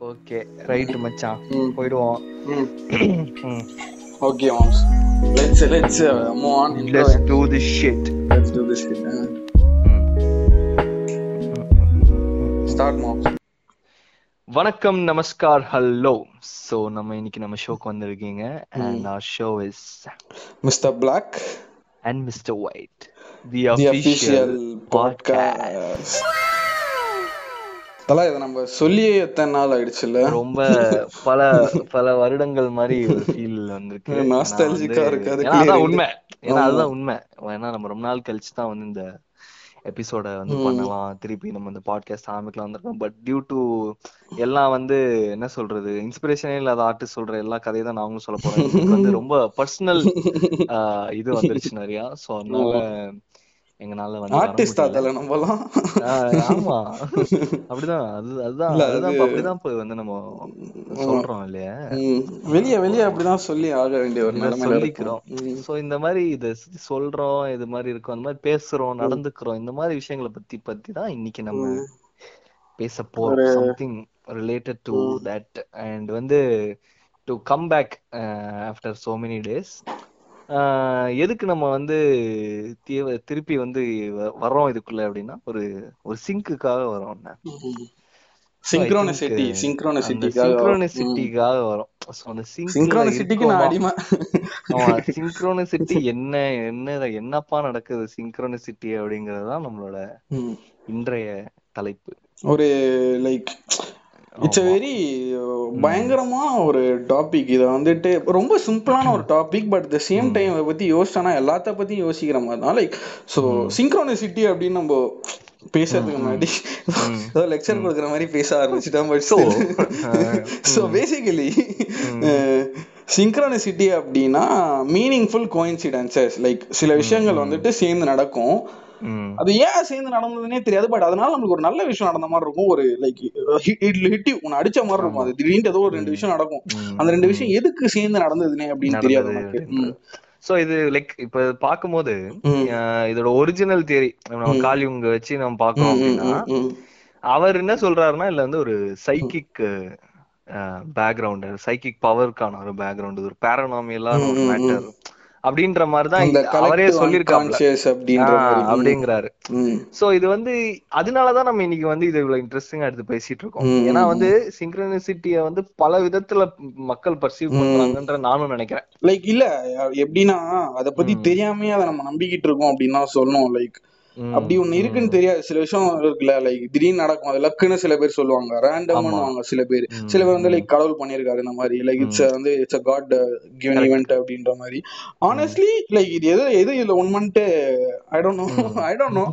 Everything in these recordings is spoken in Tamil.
ஓகே ரைட் மச்சான். போயிடுவோம் ம். Okay, moms. Let's let's uh, move on. Intro. Let's do this shit Let's do this. shit. Uh, start, moms. வணக்கம் நமஸ்கார் ஹலோ சோ நம்ம இன்னைக்கு நம்ம ஷோக்கு வந்திருக்கீங்க and our show is Mr. Black, and mister white the the official official podcast. தல இதை நம்ம சொல்லியே எத்தனை நாள் ஆயிடுச்சுல்ல? ரொம்ப பல பல வருடங்கள் மாதிரி ஒரு ஃபீல் வந்திருக்கு. வந்து- இருக்கு, அது அதான். உண்மை. ஏன்னா. அதுதான் உண்மை. ஏன்னா நம்ம ரொம்ப நாள் கழிச்சு தான் வந்து இந்த எபிசோட வந்து. பண்ணலாம். திருப்பி நம்ம இந்த பாட்காஸ்ட் ஆரம்பிக்கலாம் வந்திருக்கோம். பட் டியூ டு எல்லாம் வந்து என்ன சொல்றது? இன்ஸ்பிரேஷனே இல்லாத ஆர்டிஸ்ட் சொல்ற எல்லா கதையை தான் நாங்களும் சொல்ல போறோம். வந்து ரொம்ப பர்சனல் இது வந்துருச்சு நிறையா. சோ அதனால எங்கனால வந்து ஆர்டிஸ்டா. தல நம்மலாம்? ஆமா. அப்படிதான். அது அதுதான். அதுதான் அப்படிதான் இப்ப வந்து நம்ம சொல்றோம் இல்லையா. வெளிய வெளிய அப்படிதான் சொல்லி ஆக வேண்டிய ஒரு சொல்லிக்கிறோம். சோ இந்த மாதிரி இத சொல்றோம் இது மாதிரி இருக்கும் அந்த மாதிரி பேசுறோம் நடந்துக்கிறோம் இந்த மாதிரி விஷயங்களை பத்தி பத்தி தான் இன்னைக்கு நம்ம பேச போறோம். Something related to that and வந்து to come back after so many days எதுக்கு நம்ம வந்து திருப்பி வந்து வர்றோம் இதுக்குள்ள அப்படின்னா ஒரு ஒரு சிங்க்குக்காக வரோம். சிங்க்ரோனிசிட்டி சிங்க்ரோனிசிட்டிக்காக வரும். So, அந்த சிங்க்ரோனிசிட்டிக்கு நான்? அடிமை. ஆமா சிங்க்ரோனிசிட்டி என்ன என்ன என்னப்பா நடக்குது சிங்க்ரோனிசிட்டி அப்படிங்கறதுதான் நம்மளோட. இன்றைய தலைப்பு. ஒரு லைக் இட்ஸ் வெரி பயங்கரமான ஒரு டாபிக் இதை வந்துட்டு ரொம்ப சிம்பிளான ஒரு topic but the same time அதை பத்தி யோசிச்சானா எல்லாத்த பத்தியும் யோசிக்கிற மாதிரி தான். லைக் ஸோ சிங்க்ரோனிசிட்டி அப்படின்னு நம்ம பேசுறதுக்கு முன்னாடி ஏதோ லெக்சர் கொடுக்குற மாதிரி பேச ஆரம்பிச்சிட்டோம் but So, so basically synchronicity அப்படின்னா மீனிங்ஃபுல் கோயின்சிடென்சஸ் லைக் சில விஷயங்கள் வந்துட்டு சேர்ந்து நடக்கும். அது ஏன் சேர்ந்து நடந்ததுன்னே தெரியாது பட் அதனால நம்மளுக்கு ஒரு நல்ல விஷயம் நடந்த மாதிரி இருக்கும். ஒரு லைக் ஹிட் உன்னை அடிச்ச மாதிரி இருக்கும். அது திடீர்னு ஏதோ ஒரு ரெண்டு விஷயம் நடக்கும். அந்த ரெண்டு விஷயம் எதுக்கு சேர்ந்து நடந்ததுன்னே அப்படின்னு தெரியாது நமக்கு. சோ இது லைக் இப்ப பாக்கும்போது இதோட ஒரிஜினல் தியரி நம்ம காலியுங்க வச்சு நம்ம பாக்குறோம் அப்படின்னா அவர் என்ன சொல்றாருன்னா இல்ல வந்து ஒரு சைக்கிக் பேக்ரவுண்ட் சைக்கிக் பவருக்கான ஒரு பேக்ரவுண்ட் ஒரு பேரனாமியலான ஒரு மேட்டர் அப்படின்ற மாதிரிதான் அவரே ம். அப்படிங்கிறாரு. சோ இது வந்து அதனாலதான் நம்ம இன்னைக்கு வந்து இது இவ்வளவு இன்ட்ரெஸ்டிங்கா எடுத்து பேசிட்டு இருக்கோம். ஏன்னா வந்து சிங்க்ரனிசிட்டிய வந்து பல விதத்துல மக்கள் பர்சீவ் பண்றாங்கன்ற நானும் நினைக்கிறேன். லைக் இல்ல எப்படின்னா அத பத்தி தெரியாமே அதை நம்ம நம்பிக்கிட்டு இருக்கோம் அப்படின்னு தான் சொல்லணும். லைக் அப்படி ஒண்ணு இருக்குன்னு தெரியாது சில விஷயம் இருக்குல்ல லைக் திடீர்னு நடக்கும் அது லக்குன்னு சில பேர் சொல்லுவாங்க ரேண்டம்னுவாங்க சில பேர். சில பேர் வந்து லைக் கடவுள் பண்ணிருக்காரு இந்த மாதிரி லைக் இட்ஸ் வந்து it's a God given event அப்படின்ற மாதிரி. ஆனஸ்ட்லி லைக் இது எது எது இதுல உண்மைன்ட்டு I don't know I don't know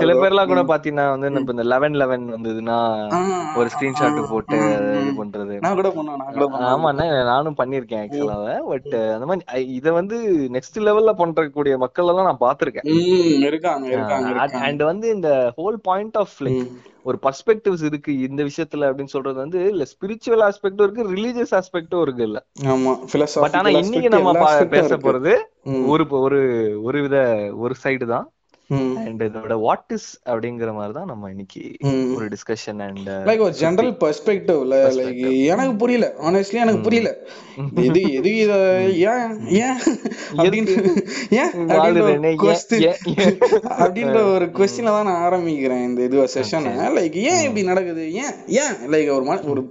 சில பேர்லாம் கூட பாத்தீங்கன்னா வந்து நம்ம இந்த லெவன் லெவன் வந்ததுன்னா ஒரு ஸ்கிரீன்ஷாட் போட்டு இது பண்றது. நான் கூட பண்ணேன் நான் கூட ஆமா நானும் பண்ணிருக்கேன் ஆக்சுவலாக பட் அந்த மாதிரி இத வந்து நெக்ஸ்ட் லெவல்ல பண்றக்கூடிய மக்கள் எல்லாம் நான் பாத்திருக்கேன். இருக்காங்க. அண்ட் வந்து இந்த ஹோல் பாயிண்ட் ஆஃப் லைக் ஒரு பர்ஸ்பெக்டிவ்ஸ் இருக்கு இந்த விஷயத்துல அப்படின்னு சொல்றது வந்து இல்ல ஸ்பிரிச்சுவல் ஆஸ்பெக்டும் இருக்கு ரிலீஜியஸ் ஆஸ்பெக்டும் இருக்குல்ல ஆமா பட் ஆனா இன்னைக்கு நம்ம பேச போறது ஒரு ஒரு ஒரு வித ஒரு சைடு தான். அண்ட் இதோட வாட் இஸ் அப்படிங்கிற மாதிரி தான் நம்ம இன்னைக்கு ஒரு டிஸ்கஷன் அண்ட் லைக் ஒரு ஜெனரல் பெர்ஸ்பெக்டிவ்ல லைக் எனக்கு புரியல. ஆனஸ்ட்லி எனக்கு புரியல. எது எது இத ஏன் ஏன் அப்படின்னு ஏன் அப்படின்ற ஒரு கொஸ்டின்ல தான் நான் ஆரம்பிக்கிறேன் இந்த இது செஷனை லைக் ஏன் இப்படி நடக்குது? ஏன் ஏன்? லைக் ஒரு ஒரு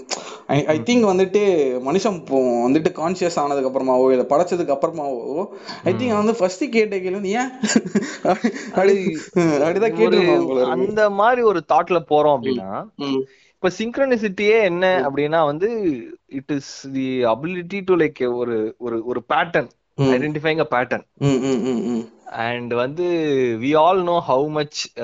ஐ திங்க் வந்துட்டு மனுஷன் வந்துட்டு கான்சியஸ் ஆனதுக்கு அப்புறமாவோ இல்ல படைச்சதுக்கு அப்புறமாவோ ஐ திங்க் வந்து ஃபர்ஸ்ட் கேட்ட கேள்வி ஏன்? அப்படிதான் இருக்கு. அந்த மாதிரி ஒரு தாட்ல போறோம் அப்படின்னா. இப்ப சிங்க்ரனிசிட்டியே என்ன அப்படின்னா வந்து it is the ability to like ஒரு ஒரு ஒரு pattern identifying a pattern. And வந்து we all know how much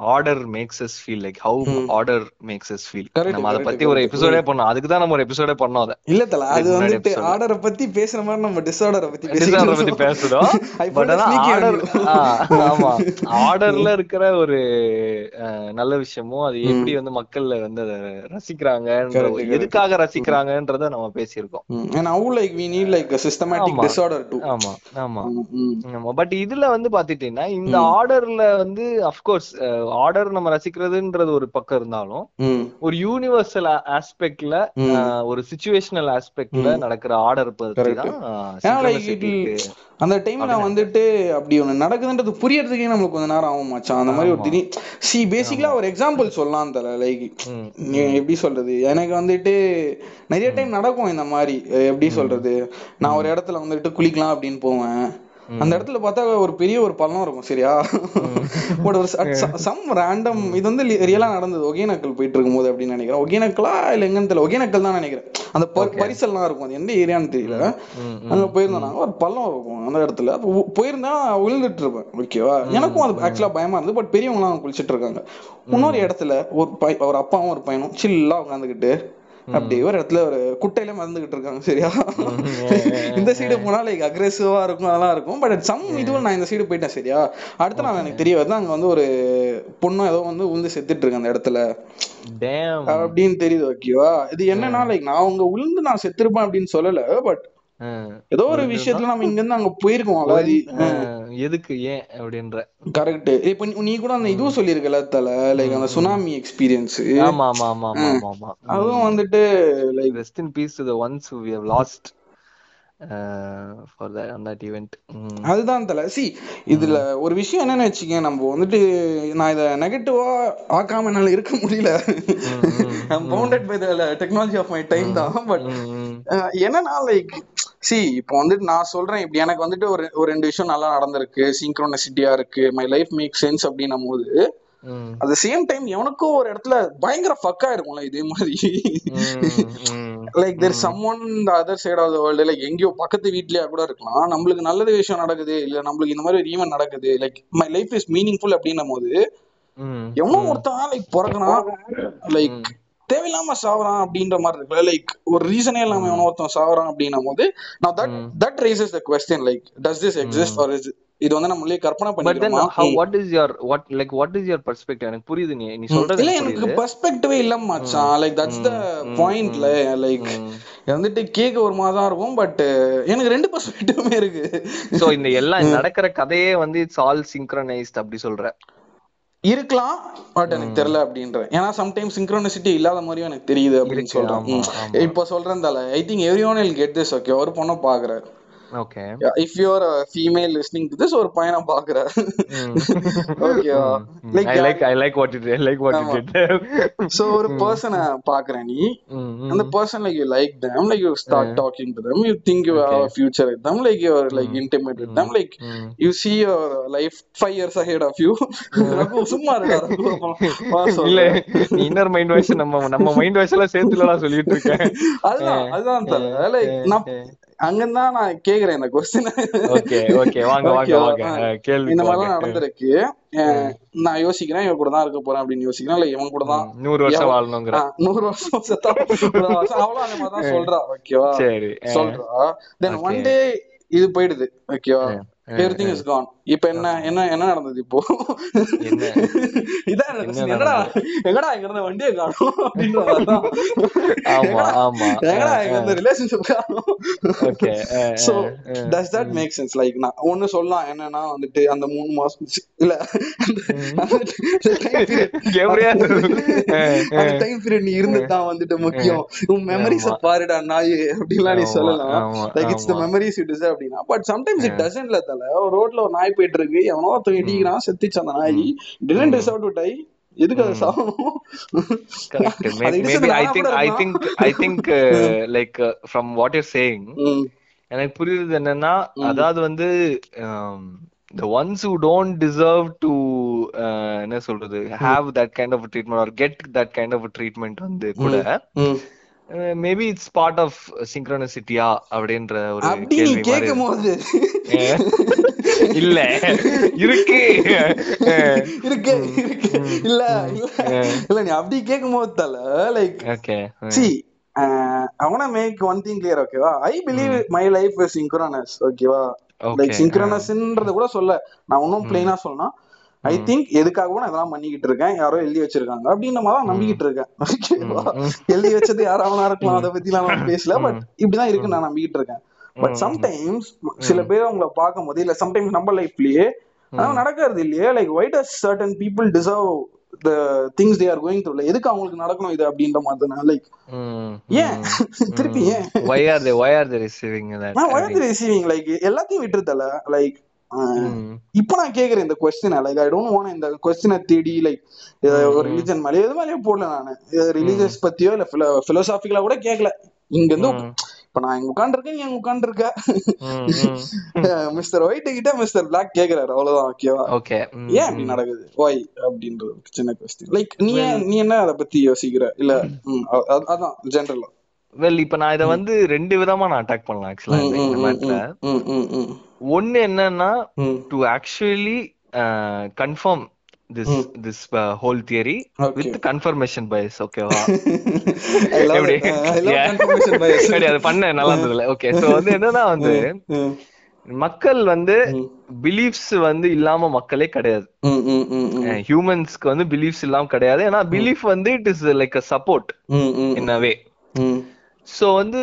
order makes us feel like how order makes us feel நம்ம அதை பத்தி ஒரு எபிசோடே பண்ணோம். அதுக்கு தான் நம்ம ஒரு எபிசோடே பண்ணோம் அதை. இல்ல தல அது வந்துட்டு episode. ஆர்டரை பத்தி பேசுற மாதிரி நம்ம டிஸார்டரை பத்தி Disorder பத்தி பேசுறோம். பட் ஆனா ஆர்டர். ஆமா. ஆர்டர்ல இருக்கிற ஒரு நல்ல விஷயமும் அது எப்படி வந்து மக்கள் வந்து அதை ரசிக்கிறாங்கன்ற. எதுக்காக ரசிக்கிறாங்கன்றத நம்ம பேசியிருக்கோம். And how like we need like a systematic ஆமா. disorder too. ஆமா பட் இதுல வந்து பாத்துட்டீங்கன்னா இந்த ஆர்டர்ல வந்து அப்கோர்ஸ் ஆர்டர் நம்ம ரசிக்கிறதுன்றது ஒரு பக்கம் இருந்தாலும் ஒரு யூனிவர்சல் ஆஸ்பெக்ட்ல ஒரு சுச்சுவேஷனல் ஆஸ்பெக்ட்ல நடக்கிற ஆர்டர் பத்தி தான் அந்த டைம் நான் வந்துட்டு அப்படி ஒண்ணு நடக்குதுன்றது புரியறதுக்கே நம்மளுக்கு கொஞ்ச நேரம் ஆகும் மச்சான். அந்த மாதிரி ஒரு திடீர் சி பேசிக்கலா ஒரு எக்ஸாம்பிள் சொல்லலாம் தல. லைக் எப்படி சொல்றது? எனக்கு வந்துட்டு நிறைய டைம் நடக்கும் இந்த மாதிரி. எப்படி சொல்றது? நான் ஒரு இடத்துல வந்துட்டு குளிக்கலாம் அப்படின்னு போவேன். அந்த இடத்துல பார்த்தா ஒரு பெரிய ஒரு பள்ளம் இருக்கும் சரியா? பட் ஒரு சம் ரேண்டம் இது வந்து ரியலா நடந்தது. ஒகேனக்கல் போயிட்டு இருக்கும்போது அப்படின்னு நினைக்கிறேன். ஒகேனக்கலா இல்ல எங்கன்னு தெரியல. ஒகேனக்கல் தான் நினைக்கிறேன். அந்த பரிசல்லாம் இருக்கும். அது எந்த ஏரியான்னு தெரியல. அங்க போயிருந்தோம் நாங்க. ஒரு பள்ளம் இருக்கும் அந்த இடத்துல. போயிருந்தா விழுந்துட்டு இருப்பேன். ஓகேவா எனக்கும் அது ஆக்சுவலா பயமா இருந்தது. பட் பெரியவங்க எல்லாம் குளிச்சிட்டு இருக்காங்க. இன்னொரு இடத்துல ஒரு பை ஒரு அப்பாவும் ஒரு பையனும் சில்லா உட்காந்துக்கிட்டு அப்படியே ஒரு இடத்துல ஒரு குட்டையில மறந்துகிட்டு இருக்காங்க சரியா? இந்த சைடு போனா லைக் அக்ரெசிவா இருக்கும் அதெல்லாம் இருக்கும். பட் சம் இதுவும் நான் இந்த சைடு போயிட்டேன் சரியா? அடுத்த நாள் எனக்கு தெரிய வருது அங்க வந்து ஒரு பொண்ணும் ஏதோ வந்து உந்து செத்துட்டு இருக்கு அந்த இடத்துல. அப்படின்னு தெரியுது ஓகேவா இது என்னன்னா லைக் நான் அவங்க உளுந்து நான் செத்துருப்பேன் அப்படின்னு சொல்லல பட் ஏதோ ஒரு விஷயத்துல நம்ம இங்க இருந்து அங்க போயிருக்கோம் அலாதி எதுக்கு ஏன் அப்படின்ற. கரெக்ட் இப்ப நீ- கூட அந்த இதுவும் சொல்லியிருக்கல தல லைக் அந்த சுனாமி எக்ஸ்பீரியன்ஸ் ஆமா ஆமா ஆமா ஆமா ஆமா ஆமா. அதுவும் வந்துட்டு like rest in peace to the ones we have lost for that on that event அதுதான் தல. சி இதுல ஒரு விஷயம் என்னன்னு வச்சுக்கேன் நம்ம வந்துட்டு நான் இத நெகட்டிவா ஆக்காம என்னால இருக்க முடியல. Bounded by the technology of my time தான். பட் என்னன்னா லைக் சி இப்போ வந்துட்டு நான் சொல்றேன். இப்படி எனக்கு வந்துட்டு ஒரு ஒரு ரெண்டு விஷயம் நல்லா நடந்திருக்கு. சிங்க்ரோனசிட்டியா இருக்கு. மை லைஃப் மேக் சென்ஸ் அப்படின்னும் போது அட் சேம் டைம் எவனுக்கும் ஒரு இடத்துல பயங்கர ஃபக்கா இருக்கும்ல இதே மாதிரி. Like there someone the other side of the world like எங்கேயோ பக்கத்து வீட்லயா கூட இருக்கலாம். நம்மளுக்கு நல்லது விஷயம் நடக்குது இல்ல நம்மளுக்கு இந்த மாதிரி ஒரு ஈவென்ட் நடக்குது like my life is meaningful அப்படின்னும் போது எவனோ ஒருத்தன் லைக் பிறகுறான் லைக் தேவையில்லாம சாவறான் அப்படின்ற மாதிரி இருக்குல்ல லைக் ஒரு ரீசனே இல்லாம எவனோ ஒருத்தன் சாவறான் அப்படின்னும் போது நான் that that raises the question like does this exist or is இது வந்து நம்மளே கற்பனை how what is your what like what is your perspective எனக்கு புரியுது நீ நீ சொல்றது இல்ல எனக்கு பெர்ஸ்பெக்டிவே இல்ல மச்சான். லைக் தட்ஸ் த பாயிண்ட்ல லைக் வந்துட்டு கேக்க ஒரு மாதிரி தான் இருக்கும் பட் எனக்கு ரெண்டு பெர்ஸ்பெக்டிவுமே இருக்கு. சோ இந்த எல்லாம் நடக்கிற கதையே வந்து இட்ஸ் ஆல் சிங்க்ரனைஸ்ட் அப்படி சொல்ற. இருக்கலாம் பட் எனக்கு தெரியல அப்படின்றேன். ஏன்னா சம்டைம்ஸ் சிங்க்ரோனிசிட்டி இல்லாத மாதிரியும் எனக்கு தெரியுது அப்படின்னு சொல்றேன். இப்போ சொல்றேன் தல I think everyone will get this okay ஒரு பொண்ணை பாக்குறேன் okay if you're female listening to this ஒரு பையனை பாக்குற ஓகேவா I like I like what it like what. It so ஒரு பர்சனை பாக்குற நீ. அந்த person like you like them like you start talking to them you think you have a future with them like you're like intimate with them like you see your life five years ahead of you. Raghu சும்மா இருக்கா இல்ல. இன்னர் மைண்ட் வாய்ஸ் நம்ம நம்ம மைண்ட் வாய்ஸ் எல்லாம் சேர்த்துல சொல்லிட்டு இருக்கேன் அதுதான் அதுதான் தல. லைக் நான் அங்கதான் நான் கேக்குறேன் இந்த கொஸ்டின் ஓகே ஓகே வாங்க வாங்க வாங்க. அஹ், கேள்வி இந்த மாதிரிலாம் நடந்திருக்கு. நான் யோசிக்கிறேன் இவன் கூட தான் இருக்க போறேன் அப்படின்னு யோசிக்கிறேன். இல்ல இவன் கூட தான் நூறு வருஷம் வாழணுங்கிற. நூறு வருஷம் செத்தா அவளும் அந்த மாதிரி தான் சொல்றா ஓகேவா சரி சொல்றா. தென் ஒன் டே இது போயிடுது ஓகேவா எவ்ரிதிங் இஸ் கான் இப்போ என்ன என்ன என்ன நடந்தது இப்போ? இதான். என்னடா எங்கடா இங்க இருந்த வண்டியை காணும்? அப்படின்ற ஆமா ஆமா. எங்கடா இங்க இருந்த ரிலேஷன்ஷிப் காணும்? Okay so does that make sense like நான் ஒண்ணு சொல்லலாம் என்னன்னா வந்துட்டு அந்த மூணு மாசம் இல்ல அந்த டைம் பீரியட் நீ இருந்துதான் வந்துட்டு முக்கியம். உன் மெமரிஸ. பாருடா நாய் அப்படிலாம் நீ சொல்லலாம். Like it's the. Memories it is அப்படின்னா. பட் சம்டைம்ஸ் இட் டசன்ட்ல தல ஒரு ரோட்ல ஒரு நாய் போயிட்டு இருக்கு எவனோ ஒருத்தன் இடிக்கிறான் செத்துச்சு அந்த நாய். டிடன்ட் டிசர்வ் டு டை எதுக்கு அது சாகணும் ஐ திங்க் கூட I. Think I think like from what you're saying எனக்கு புரியுது என்னன்னா அதாவது வந்து ones who don't deserve to uh, என்ன சொல்றது kind of a treatment or get that kind of a treatment வந்து கூட. மேபி இட்ஸ் பார்ட் ஆஃப் சிங்க்ரோனிசிட்டியா அப்படின்ற ஒரு கேள்வி கேட்கும் போது அஹ், இல்ல. இருக்கு. அஹ், இருக்கு இருக்கு. இல்ல இல்ல. இல்ல நீ அப்படி கேட்கும் போது தல like okay see I want make one thing clear ஓகேவா I believe my. Life is synchronous ஓகேவா லைக் சிங்க்ரோனஸ்ன்றது கூட சொல்ல. நான் இன்னும் பிளைனா சொல்லணும் ஐ திங்க் எதுக்காகவும் நான் இதெல்லாம் பண்ணிக்கிட்டு இருக்கேன். யாரோ எழுதி வச்சிருக்காங்க. அப்படின்னு தான் நம்பிக்கிட்டு இருக்கேன். எழுதி வச்சது யாராவனா இருக்கலாம். அதை பத்தி நான் பேசல. பட் இப்படிதான் இருக்கு நான் நம்பிக்கிட்டு இருக்கேன். பட் சம்டைம்ஸ் சில பேர் அவங்கள பார்க்கும்போது இல்ல சம்டைம்ஸ் நம்ம லைஃப்லயே அதெல்லாம் நடக்கிறது இல்லையே. Like why does certain people deserve the things they are going through எதுக்கு அவங்களுக்கு நடக்கணும் இது அப்படின்ற மாதிரி தான்? லைக் ஏன்? திருப்பி ஏன்? Why are they why are they receiving that நான் why are they receiving? Like எல்லாத்தையும் விட்டுருத்தல லைக் இப்போ நான் கேக்குறேன் இந்த கொஸ்டினை லைக் ஐ டோன்ட் வாண்ட் இந்த கொஸ்டினை தேடி லைக் ஒரு ரிலிஜன் மேலே எது மேலேயும் போடல நானு. ரிலீஜியஸ் பத்தியோ இல்ல பிலோசாபிக்கலா கூட கேட்கல இங்க இருந்து இப்ப நான் இங்க உட்காந்துருக்கேன் நீ அங்க உட்காந்துருக்க மிஸ்டர் ஒயிட் கிட்ட மிஸ்டர் பிளாக் கேக்குறாரு. அவ்வளவுதான் ஓகேவா ஓகே. ஏன் அப்படி நடக்குது? ஒய் அப்படின்றது சின்ன கொஸ்டின் லைக் நீ நீ என்ன அதை பத்தி யோசிக்கிற? இல்ல அதான் ஜெனரலா வெல் இப்ப நான் இத வந்து ரெண்டு விதமா நான் அட்டாக் பண்ணலாம் ஆக்சுவலா இந்த மேட்டர்ல ஒன்னு என்னன்னா to actually confirm this this whole theory with confirmation bias ஓகேவா எப்படி? அது பண்ண? நல்லா இருந்ததுல. ஓகே சோ வந்து என்னன்னா வந்து மக்கள் வந்து பிலீஃப்ஸ் வந்து இல்லாம மக்களே கிடையாது. ஹியூமன்ஸ்க்கு வந்து பிலீஃப்ஸ் இல்லாம கிடையாது. ஏன்னா பிலீஃப் வந்து it is like a support in a way so வந்து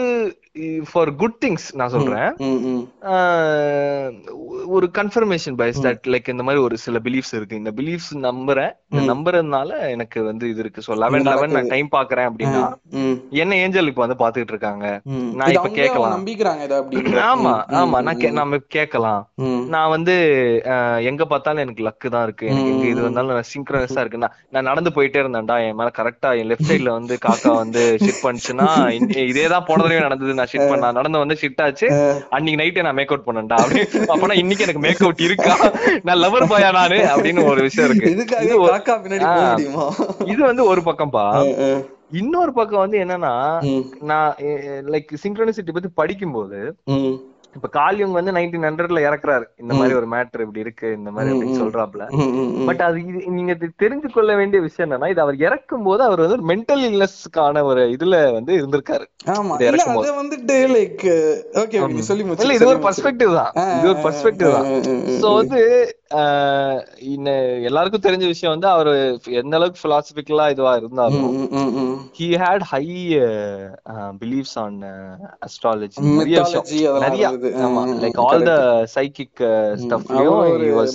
ஃபார் குட் திங்ஸ் நான் சொல்றேன். ஒரு கன்ஃபர்மேஷன் பைஸ் தட் லைக் இந்த மாதிரி ஒரு சில பிலீஃப்ஸ் இருக்கு. இந்த பிலீஃப்ஸ் நம்புறேன். நம்புறதுனால எனக்கு வந்து இது இருக்கு. சோ லெவன் லெவன் நான் டைம் பாக்குறேன் அப்படின்னா என்ன ஏஞ்சல் இப்ப வந்து பாத்துக்கிட்டு இருக்காங்க? நான் இப்ப கேட்கலாம். ஆமா ஆமா. நான் நம்ம கேட்கலாம். நான் வந்து எங்க பார்த்தாலும் எனக்கு லக்கு தான் இருக்கு. எனக்கு எங்க இது வந்தாலும் நான் சிங்க்ரனஸா இருக்கு நான் நடந்து போயிட்டே இருந்தேன்டா. என் மேல கரெக்டா என் லெஃப்ட் சைட்ல வந்து காக்கா வந்து ஷிட் பண்ணுச்சுன்னா இதேதான் போன தடவை நடந்தது. நான் ஷிட் பண்ண நடந்து வந்து ஷிட் ஆச்சு. அன்னைக்கு நைட்டே நான் மேக் அவுட் பண்ணேன்டா. அப்படி அப்பனா இன்னைக்கு எனக்கு மேக் அவுட் இருக்கா? நான் லவர் பாயா நானு? அப்படின்னு ஒரு விஷயம் இருக்கு. இது வந்து ஒரு பக்கம்பா. இன்னொரு பக்கம் வந்து என்னன்னா நான் லைக் சிங்க்ரோனிசிட்டி பத்தி படிக்கும்போது இப்ப காலியங் வந்து நைன்டீன் ஹண்ட்ரட்ல இறக்குறாரு. இந்த மாதிரி ஒரு மேட்டர் இப்படி இருக்கு இந்த மாதிரி அப்படின்னு சொல்றாப்ல. பட் அது இது நீங்க தெரிஞ்சு கொள்ள வேண்டிய விஷயம் என்னன்னா இது அவர் இறக்கும் போது அவர் வந்து மென்டல் இல்னஸ்க்கான ஒரு இதுல வந்து இருந்திருக்காரு. வந்துட்டு லைக் ஓகே சொல்லி இல்ல இது ஒரு பர்ஸ்பெக்டிவ் தான். இது ஒரு பர்ஸ்பெக்டிவ் தான். சோ வந்து எல்லாருக்கும் தெரிஞ்ச விஷயம் வந்து அவர் எந்த அளவுக்கு பிலாசபிக்கலா இதுவா இருந்தாலும் he had he believes on astrology நிறைய விஷயம் நிறைய ஆமா லைக் ஆல் த சைக்கிக் ஸ்டஃப்லயும்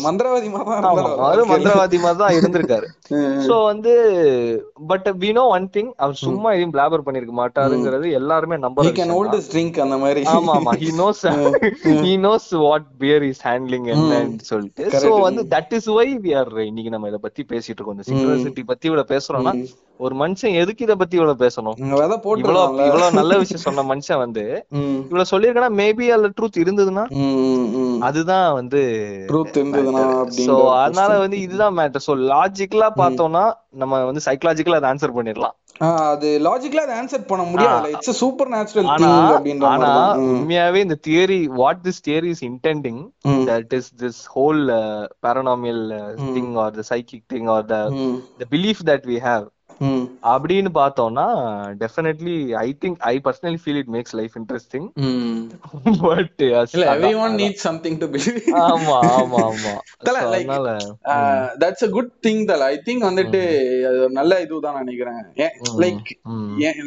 மந்திரவாதி மாதிரி மந்திரவாதி மாதிரி தான் இருந்திருக்காரு. சோ வந்து but we know one thing அவர் சும்மா எதையும் பிளாபர் பண்ணிருக்க மாட்டாருங்கிறது எல்லாருமே நம்பர் ட்ரிங்க் அந்த மாதிரி. ஆமா ஆமா he knows he knows what fear is handling என்னன்னு சொல்லிட்டு. சோ வந்து that is why we are இன்னைக்கு நம்ம இத பத்தி பேசிட்டு இருக்கோம். இந்த சிங்க்ரோசிட்டி பத்தி இவ்வளவு பேசுறோம்னா ஒரு மனுஷன் எதுக்கு இத பத்தி இவ்வளவு பேசணும்? இவ்வளவு இவ்வளவு நல்ல விஷயம் சொன்ன மனுஷன் வந்து இவ்வளவு சொல்லிருக்கனா மேபி அதுல ட்ரூத் இருந்ததுன்னா அதுதான் வந்து சோ அதனால வந்து இதுதான் மேட்டர் சோ லாஜிக்கலா பார்த்தோம்னா நம்ம வந்து சைக்கலாஜிக்கலா அதை ஆன்சர் பண்ணிடலாம். அது லாஜிக்கலா அதை ஆன்சர் பண்ண முடியாது இட்ஸ் சூப்பர் நேச்சுரல் திங் ஆனா உண்மையாவே இந்த theory what this theory is intending that is this whole paranormal thing or the psychic thing or the the belief that we have அப்படின்னு பார்த்தோம்னா definitely I think I personally feel it makes life interesting but இல்ல everyone need something to believe ஆமா ஆமா ஆமா. தல like that's a good thing தல. ஐ திங்க் வந்துட்டு அது ஒரு நல்ல இதுதான் நினைக்கிறேன். லைக்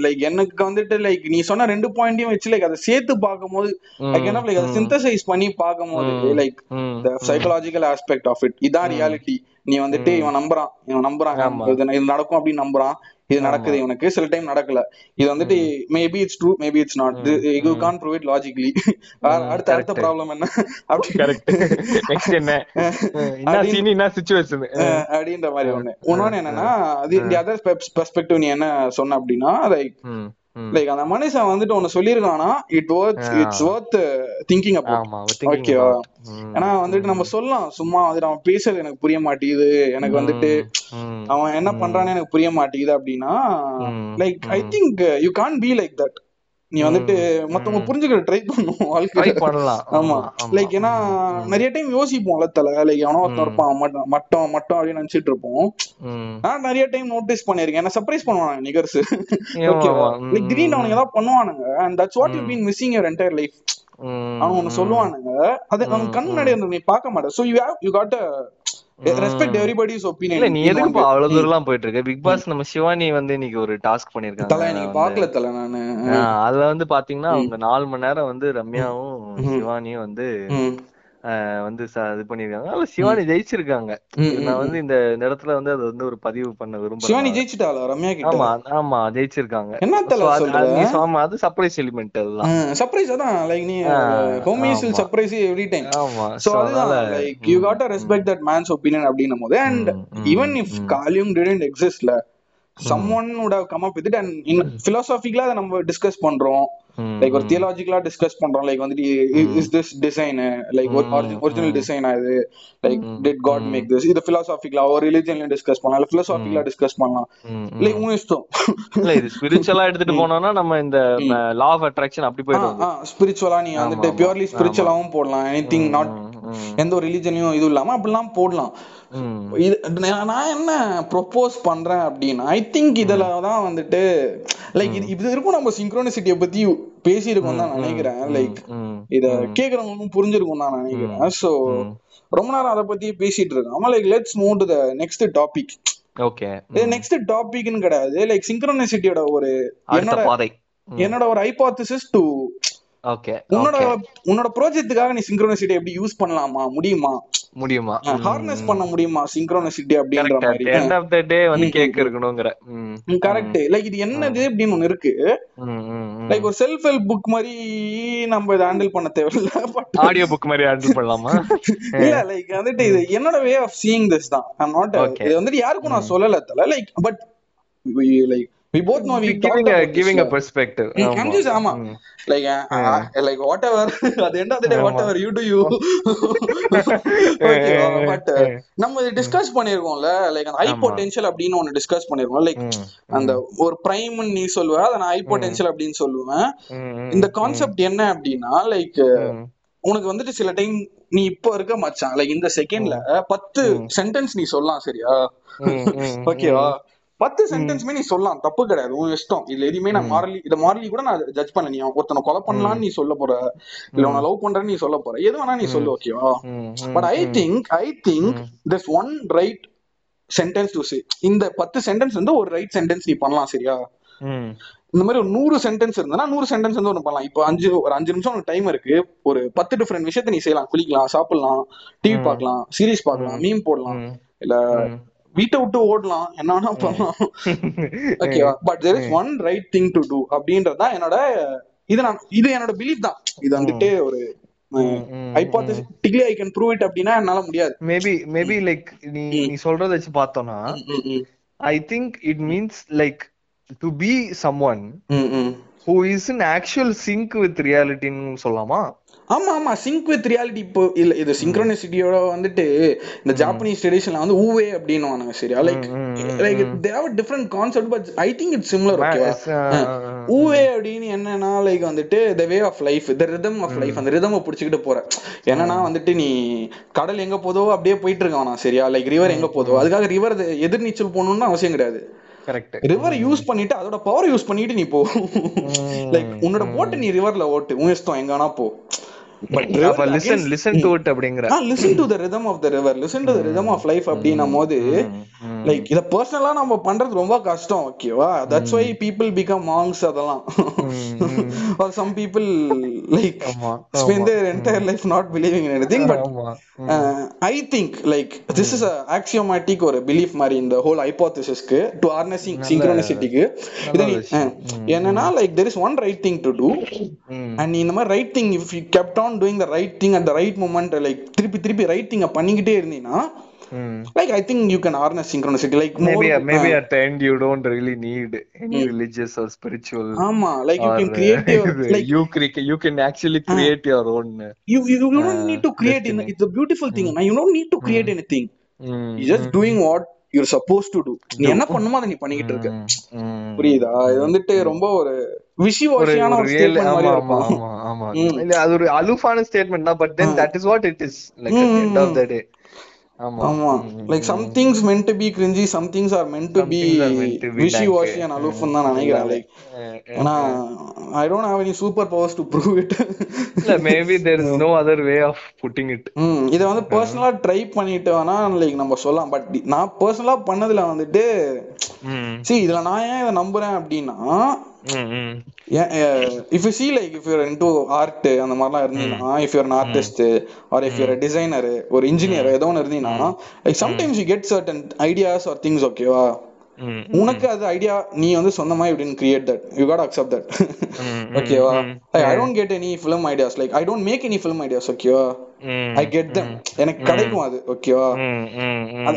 லைக் எனக்கு வந்துட்டு லைக் நீ சொன்ன ரெண்டு பாயிண்டையும் வச்சு லைக் அதை சேர்த்து பார்க்கும்போது லைக் என்ன லைக் அதை சிந்தசைஸ் பண்ணி பார்க்கும்போது like the psychological aspect of it இதான் ரியாலிட்டி நீ வந்துட்டு இவன் நம்புறான். இவன் நம்புறான். இது நடக்கும் அப்படின்னு நம்புறான். இது நடக்குது. இவனுக்கு சில டைம் நடக்கல. இது வந்துட்டு maybe it's true maybe it's not you can't prove it logically அடுத்த அடுத்த ப்ராப்ளம் என்ன? அப்படி கரெக்ட் நெக்ஸ்ட் என்ன? என்ன சீன் என்ன சிச்சுவேஷன் அப்படின்ற மாதிரி ஒண்ணு. இன்னொன்னு என்னன்னா அது தி அதர் பெர்ஸ்பெக்டிவ் நீ என்ன சொன்ன அப்படின்னா லைக் லைக் அந்த மனுஷன் வந்துட்டு ஒன்னு சொல்லிருக்கானா it worth it's worth thinking about ஓகேவா ஏன்னா வந்துட்டு நம்ம சொல்லலாம் சும்மா வந்துட்டு அவன் பேசுறது எனக்கு புரிய மாட்டேங்குது எனக்கு வந்துட்டு அவன் என்ன பண்றான்னு எனக்கு புரிய மாட்டேங்குது அப்படின்னா like I think you can't be like that நீ வந்துட்டு மத்தவங்க புரிஞ்சுக்கிற ட்ரை பண்ணும் வாழ்க்கை பண்ணலாம். ஆமா. லைக் ஏன்னா நிறைய டைம் யோசிப்போம்ல தல. லைக் எவனோ ஒருத்தன் இருப்பான் மட்டும் மட்டும் மட்டும் அப்படின்னு நினைச்சிட்டு இருப்போம். நான் நிறைய டைம் நோட்டீஸ் பண்ணிருக்கேன் என்ன சர்ப்ரைஸ் பண்ணுவாங்க நிகர்ஸ் ஓகேவா லைக் திடீர்னு அவனுங்க ஏதாவது பண்ணுவானுங்க and that's what you been missing your entire life அவன் ஒண்ணு சொல்லுவானுங்க அது அவன் கண் முன்னாடி நீ பார்க்க மாட்டேன் so you have you got respect everybody's இல்ல ஒப்பீனியன் நீ எதுக்குப்பா அவ்வளவு தூரம் எல்லாம் போயிட்டு இருக்க? பிக் பாஸ் நம்ம சிவானி வந்து இன்னைக்கு ஒரு டாஸ்க் தல பண்ணிருக்காங்க நீ வந்து பாக்கல தல நானு. அதுல வந்து பாத்தீங்கன்னா அவங்க நாலு மணி நேரம் வந்து ரம்யாவும் சிவானியும் வந்து வந்து இது பண்ணிருக்காங்க அதுல சிவானி ஜெயிச்சிருக்காங்க. நான் வந்து இந்த இடத்துல வந்து அது வந்து ஒரு பதிவு பண்ண விரும்புறேன். சிவானி. ஜெயிச்சிட்டாளா ரம்யா கிட்ட? ஆமா ஆமா ஜெயிச்சிருக்காங்க. என்ன தல அது- சர்ப்ரைஸ் எலிமெண்ட் அதெல்லாம் சர்ப்ரைஸ் அதான் லைக் நீ homies will. Surprise every time ஆமா சோ அதுதான் like you got respect that man's opinion அப்படின்னும் போது அண்ட் ஈவன் இஃப் காலியும் டிடன்ட் எக்ஸிஸ்ட்ல someone would have come up with it and in philosophically அதை நம்ம டிஸ்கஸ் பண்றோம். லைக் ஒரு. தியலாஜிக்கலா டிஸ்கஸ் பண்றோம். லைக் வந்துட்டு is this design like original design இது? Like did God make this இது பிலாசாபிக்கலா ஒரு ரிலிஜன்ல டிஸ்கஸ் பண்ணலாம். இல்ல பிலாசாபிக்கலா டிஸ்கஸ் பண்ணலாம். லைக் உன் இஷ்டம். இல்ல இது ஸ்பிரிச்சுவலா எடுத்துட்டு போனோம்னா நம்ம இந்த லா ஆஃப் அட்ராக்ஷன் அப்படி போயிடும் ஸ்பிரிச்சுவலா நீ வந்துட்டு பியூர்லி ஸ்பிரிச்சுவலாவும் போடலாம். எனிதிங் நாட் எந்த ஒரு ரிலிஜனையும் இது இல்லாம அப்படிலாம் போடலாம். இது நான் என்ன ப்ரொபோஸ் பண்றேன் அப்படின்னா ஐ திங்க் இதுல தான் வந்துட்டு லைக் இது இது இருக்கும் நம்ம சிங்க்ரோனிசிட்டியை பத்தி பேசியிருக்கோம் தான் நினைக்கிறேன். லைக் இத கேக்குறவங்களுக்கும் புரிஞ்சிருக்கும் தான் நினைக்கிறேன். சோ ரொம்ப நேரம் அதை பத்தி பேசிட்டு இருக்கோம். ஆமா like let's move to the next topic okay இது நெக்ஸ்ட் டாபிக்னு கிடையாது. லைக் சிங்க்ரோனிசிட்டியோட ஒரு என்னோட என்னோட ஒரு ஹைபாத்திசிஸ் டு உன்னோட உன்னோட ப்ராஜெக்ட்டுக்காக நீ சிங்க்ரோனிசிட்டி எப்படி யூஸ் பண்ணலாமா? முடியுமா? முடியுமா? ஹார்னஸ் பண்ண முடியுமா? சிங்க்ரோனிசிட்டி அப்படின்ற மாதிரி. எண்ட் ஆஃப் த டே வந்து கேக் இருக்கணுங்கிற. ம், கரெக்ட் லைக் இது என்னது அப்படின்னு ஒண்ணு இருக்கு. லைக் ஒரு செல்ஃப் ஹெல்ப் புக் மாதிரி நம்ம இதை ஹேண்டில் பண்ண தேவையில்ல பட் ஆடியோ புக் மாதிரி ஹேண்டில் பண்ணலாமா? இல்ல லைக் வந்துட்டு இது என்னோட வே ஆஃப் சீயிங் திஸ் தான். I'm not Okay. இது வந்துட்டு யாருக்கும் நான் சொல்லல தல. Like but like we both know we this, giving a lah. Perspective Mm, I'm just ஆமா. லைக் லைக் வாட் எவர் அது end of the day whatever you do you okay but நம்ம டிஸ்கஸ் பண்ணிருக்கோம்ல லைக் அந்த ஹை பொட்டன்ஷியல் அப்படின்னு ஒன்னு டிஸ்கஸ் பண்ணிருக்கோம் லைக் அந்த ஒரு பிரைம் நீ சொல்லுவ அதை நான் ஹை பொட்டன்ஷியல் அப்படின்னு சொல்லுவேன். இந்த கான்செப்ட் என்ன அப்படின்னா லைக் உனக்கு வந்துட்டு சில டைம் நீ இப்போ இருக்க மச்சான் லைக் இந்த செகண்ட்ல பத்து சென்டென்ஸ் நீ சொல்லலாம் சரியா? ஓகேவா பத்து சென்டென்ஸ்மே நீ சொல்லலாம். தப்பு கிடையாது. உன் இஷ்டம். இதுல எதுவுமே நான் மாரலி இத மாரலி கூட நான் ஜட்ஜ் பண்ண நீ. ஒருத்தனை கொலை பண்ணலாம்னு நீ சொல்ல போற. இல்ல உன்னை லவ் பண்றேன்னு நீ சொல்ல போற. எது வேணா நீ சொல்லு ஓகேவா but I think I think this one right sentence to say இந்த பத்து சென்டென்ஸ் வந்து ஒரு ரைட் சென்டென்ஸ் நீ பண்ணலாம் சரியா? இந்த மாதிரி ஒரு நூறு சென்டென்ஸ் இருந்ததுன்னா நூறு சென்டென்ஸ் வந்து ஒன்று பண்ணலாம். இப்போ அஞ்சு ஒரு அஞ்சு நிமிஷம் உனக்கு டைம் இருக்கு. ஒரு பத்து டிஃப்ரெண்ட் விஷயத்த நீ செய்யலாம். குளிக்கலாம் சாப்பிடலாம் டிவி பார்க்கலாம் சீரிஸ் பார்க்கலாம் மீம் போடலாம். இல்ல வீட்டை விட்டு ஓடலாம். என்ன வேணா பண்ணலாம். ஓகேவா but there is one right thing to do அப்படின்றதுதான் என்னோட இது நான் இது என்னோட பிலீஃப் தான். இது வந்துட்டு ஒரு hypothetically I can prove it அப்படின்னா என்னால முடியாது. மேபி மேபி லைக் நீ நீ சொல்றத வச்சு பார்த்தோம்னா I think it means like to be someone who is in actual sync with ரியாலிட்டின்னு சொல்லலாமா? ஆமா ஆமா சிங்க் வித் ரியாலிட்டி இப்போ இல்ல இது சிங்க்ரோனிசிட்டியோட வந்துட்டு இந்த ஜாப்பனீஸ் ட்ரெடிஷன்ல வந்து ஊவே அப்படின்னு சரியா? Like like they have different concept but I think it's similar ஓகேவா ஊவே அப்படின்னு என்னன்னா லைக் வந்துட்டு the way of life the rhythm of life அந்த ரிதமை பிடிச்சிக்கிட்டு போற. என்னன்னா வந்துட்டு நீ கடல் எங்க போதோ அப்படியே போயிட்டு இருக்க வேணாம் சரியா லைக் ரிவர் எங்க போதோ. அதுக்காக ரிவர் எதிர் நீச்சல் போகணும்னு அவசியம் கிடையாது. கரெக்ட் ரிவர் யூஸ் பண்ணிட்டு அதோட பவர் யூஸ் பண்ணிட்டு நீ போ. லைக் உன்னோட போட்டு நீ ரிவர்ல ஓட்டு. உன் இஷ்டம் எங்க வேணா போ. லைக் இத பர்சனலா நம்ம பண்றது ரொம்ப கஷ்டம் ஓகேவா that's why people become monks அதெல்லாம். Or some people like spend their entire life not believing in anything but I think like this is a axiomatic ஒரு பிலீஃப் மாதிரி இந்த ஹோல் ஹைபோதிசிஸ்க்கு டு ஹார்னஸிங் சிங்க்ரோனிசிட்டிக்கு இது என்னன்னா like there is one right thing to do and இந்த மாதிரி right thing if you kept on doing the right thing at the right moment like திருப்பி திருப்பி ரைட் திங்க பண்ணிக்கிட்டே இருந்தீங்கன்னா like i think you can harness synchronicity like more, maybe maybe uh, at the end you don't really need any mm. religious or spiritual ஆமா like you can create your like you create you can actually create uh, your own you you, you don't uh, need to create in, it's a beautiful thing mm. you don't need to create mm. anything mm. you just doing what you're supposed to do நீ என்ன பண்ணுமோ அதை நீ பண்ணிக்கிட்டு இருக்க புரியுதா இது வந்துட்டு ரொம்ப ஒரு அது ஒரு அலுஃபான ஸ்டேட்மெண்ட் தான் but then that is what it is like end of the day ஆமா. Like some things meant to be cringy some things are meant to be wishy washy and aloof தான் நினைக்கிறேன். லைக் ஏன்னா I don't have any super powers to prove it இல்ல maybe there is no other way of putting it hmm இத வந்து பர்சனலா ட்ரை பண்ணிட்டு வேணா லைக் நம்ம சொல்லலாம். பட் நான் பர்சனலா பண்ணதுல வந்துட்டு see இதுல நான் ஏன் இதை நம்புறேன் அப்படின்னா if you're see like if you're into art அந்த மாதிரிலாம் இருந்தீங்கன்னா if you're artist or if you're designer ஒரு இன்ஜினியர் ஏதோ ஒன்று இருந்தீங்கன்னா like sometimes you get certain ideas or things ஓகேவா உனக்கு அது ஐடியா நீ வந்து சொந்தமா இப்படின்னு create that you got accept that ஓகேவா I don't get any film ideas like I don't make any film ideas ஓகேவா ஐ கெட் தம் எனக்கு கிடைக்கும் அது ஓகேவா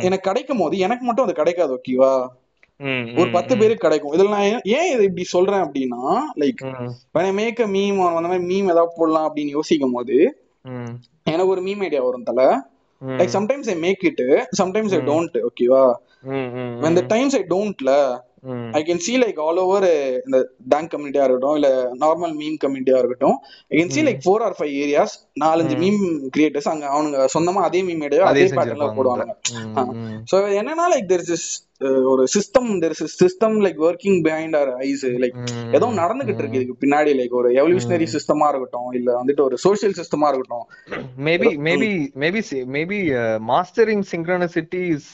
எனக்கு கிடைக்கும் போது எனக்கு மட்டும் அது கிடைக்காது ஓகேவா ஒரு பத்து பேருக்கு கிடைக்கும். இதுல நான் ஏன் இதை இப்படி சொல்றேன் அப்படின்னா லைக் மேக் அ மீம் அந்த மாதிரி மீம் ஏதாவது போடலாம் அப்படின்னு யோசிக்கும் போது எனக்கு ஒரு மீம் ஐடியா வரும் தல. Like sometimes I make it sometimes I don't ஓகேவா when the times i don't la I can see like all over இந்த பேங்க் கம்யூனிட்டியா இருக்கட்டும் இல்ல நார்மல் மீம் கம்யூனிட்டியா இருக்கட்டும் I can see like four or five areas நாலஞ்சு மீம் கிரியேட்டர்ஸ் அங்க அவனுங்க சொந்தமா அதே மீம் ஐடியா அதே பேட்டர்ன்ல போடுவாங்க. சோ என்னன்னா லைக் தெர் இஸ் ஒரு system there is system like working behind our eyes like ஏதோ நடந்துகிட்டு இருக்கு இதுக்கு பின்னாடி லைக் ஒரு எவல்யூஷனரி சிஸ்டமா இருக்கட்டும் இல்ல வந்துட்டு ஒரு சோஷியல் சிஸ்டமா இருக்கட்டும். Maybe maybe maybe maybe mastering synchronicity is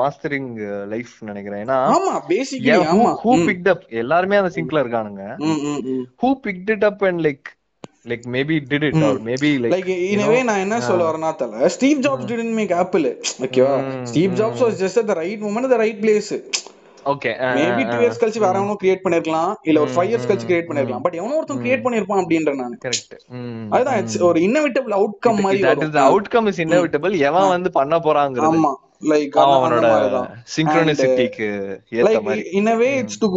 mastering life நினைக்கிறேன். ஏன்னா ஆமா பேசிக்கலி ஆமா. ஹூ பிக்ட் அப் எல்லாருமே அந்த சிங்க்ல இருக்கானுங்க. Who picked it up and like like maybe did it or maybe like like anyway நான் என்ன சொல்ல வரேன்னா தல Steve Jobs didn't make Apple ஓகேவா Steve Jobs was just at the right moment the right place okay maybe two years கழிச்சு வேற எவனோ கிரியேட் பண்ணிருக்கலாம் இல்ல ஒரு ஃபைவ் இயர்ஸ் கழிச்சு கிரியேட் பண்ணிருக்கலாம். பட் எவனோ ஒருத்தன் கிரியேட் பண்ணிருப்பான் அப்படின்ற நான். கரெக்ட் அதுதான் இட்ஸ் ஒரு இன்னவிட்டபிள் அவுட்கம் மாதிரி that is outcome is inevitable எவன் வந்து பண்ண போறாங்கிறது. ஆமா. லைக் அவனோட சிங்க்ரோனிசிட்டிக்கு ஏத்த மாதிரி. In a way it's to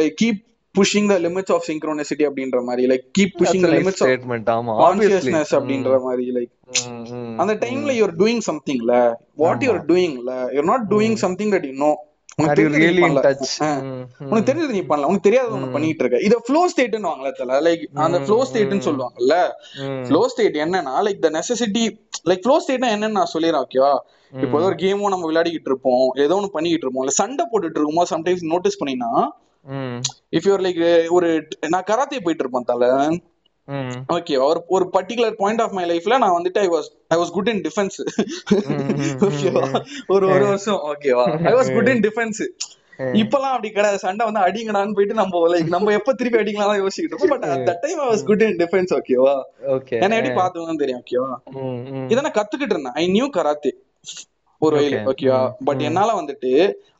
like keep pushing the limits of synchronicity அப்படின்ற மாதிரி like keep pushing the limits of statement ஆமா கான்சியஸ்னஸ் அப்படின்ற மாதிரி லைக் அந்த டைம்ல யூ ஆர் டூயிங் சம்திங்ல what you are டூயிங்ல you are not doing something that you know உனக்கு தெரிஞ்சது நீ பண்ணல. உனக்கு தெரிஞ்சது நீ பண்ணல. உனக்கு தெரியாத ஒண்ணு பண்ணிட்டு இருக்க இத ஃப்ளோ ஸ்டேட்னு வாங்கல லைக் அந்த ஃப்ளோ ஸ்டேட்னு சொல்லுவாங்கல்ல. ஃப்ளோ ஸ்டேட் என்னன்னா like the necessity like flow ஸ்டேட்னா என்னன்னு நான் சொல்லிடுறேன் ஓகேவா இப்போ ஒரு கேமும் நம்ம விளையாடிக்கிட்டு இருப்போம். ஏதோ ஒண்ணு பண்ணிக்கிட்டு இருப்போம். இல்ல சண்டை போட்டுட்டு இருக்கும்போது சம்டைம்ஸ் நோட்டீஸ் பண்ணினா இஃப் யூர் லைக் ஒரு நான் கராத்தே போயிட்டு இருப்பேன் தல. ஓகே ஒரு ஒரு பர்டிகுலர் பாயிண்ட் ஆஃப் மை லைஃப்ல நான் வந்துட்டு I was I was good in defence ஓகேவா ஒரு ஒரு வருஷம் ஓகேவா I was good in defence இப்பெல்லாம் அப்படி கிடையாது. சண்டை வந்து அடிங்கடான்னு போயிட்டு நம்ம லைக் நம்ம எப்ப திருப்பி அடிக்கலாம் யோசிக்கிட்டு இருப்போம். But at time I was good in defence ஓகேவா ஓகே என்ன எப்படி பார்த்தவங்க தெரியும் ஓகேவா இதை நான் கத்துக்கிட்டு இருந்தேன். ஐ நியூ கராத்தே ஒரு வயலு ஓகேவா பட் என்னால வந்துட்டு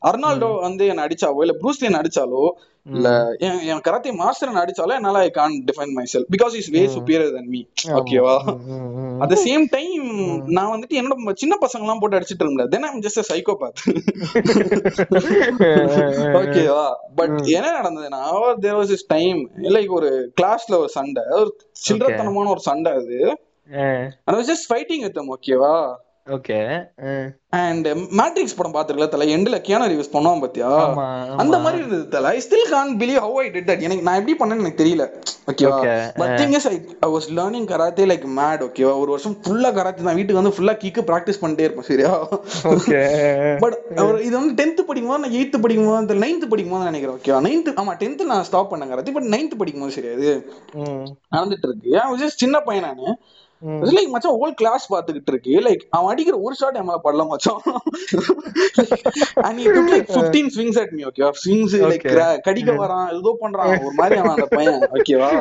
அர்னால்டோ வந்து என்ன அடிச்சாவோ இல்ல ப்ரூஸ்லி என்ன அடிச்சாலோ இல்ல என் கராத்தே மாஸ்டர் என்ன அடிச்சாலோ என்னால I can define my self because is way superior than me ஓகேவா அட் த சேம் டைம் நான் வந்துட்டு என்னோட சின்ன பசங்க எல்லாம் போட்டு அடிச்சிட்டு இருந்தேன் தென் ஐம் ஜஸ்ட் சைக்கோபாத் ஓகேவா பட் என்ன நடந்ததுன்னா there was is time like ஒரு கிளாஸ்ல ஒரு சண்டை ஒரு சில்லறத்தனமான ஒரு சண்டை அது. வாஸ் ஜஸ்ட் ஃபைட்டிங் வித் ஓகேவா ஓகே அண்ட் மேட்ரிக்ஸ் படம் பாத்துருக்கல தல எண்ட்ல கியானா ரிவ்யூஸ் பண்ணுவான் பாத்தியா? அந்த மாதிரி இருந்தது தல. I still can't believe how I did that எனக்கு நான் எப்படி பண்ணேன்னு எனக்கு தெரியல. ஓகேவா but thing is I I was learning karate like mad ஓகேவா ஒரு வருஷம் ஃபுல்லா கராத்தே நான் வீட்டுக்கு வந்து ஃபுல்லா கிக்கு பிராக்டிஸ் பண்ணிட்டே இருப்பேன் சரியா? ஓகே பட் இது வந்து டென்த் படிக்கும் போது நான் எயித்து படிக்கும் போது அந்த நைன்த் படிக்கும் போது நினைக்கிறேன் ஓகேவா நைன்த் ஆமா டென்த் நான் ஸ்டாப் பண்ணேன் கராத்தே பட் நைன்த் படிக்கும் போது சரியா இது? நடந்துட்டு இருக்கு. ஏன் ஜஸ்ட் சின்ன பையன் நானு. லைக் மச்சான் ஹோல் கிளாஸ் பாத்துக்கிட்டு இருக்கு. லைக் அவன் அடிக்கிற ஒரு ஷாட் என் மேல படல மச்சான். And took like 15 swings at me ஓகேவா ஸ்விங்ஸ் லைக் கடிக்க வரான் ஏதோ பண்றான். ஒரு மாதிரி அவன் அந்த பையன் ஓகேவா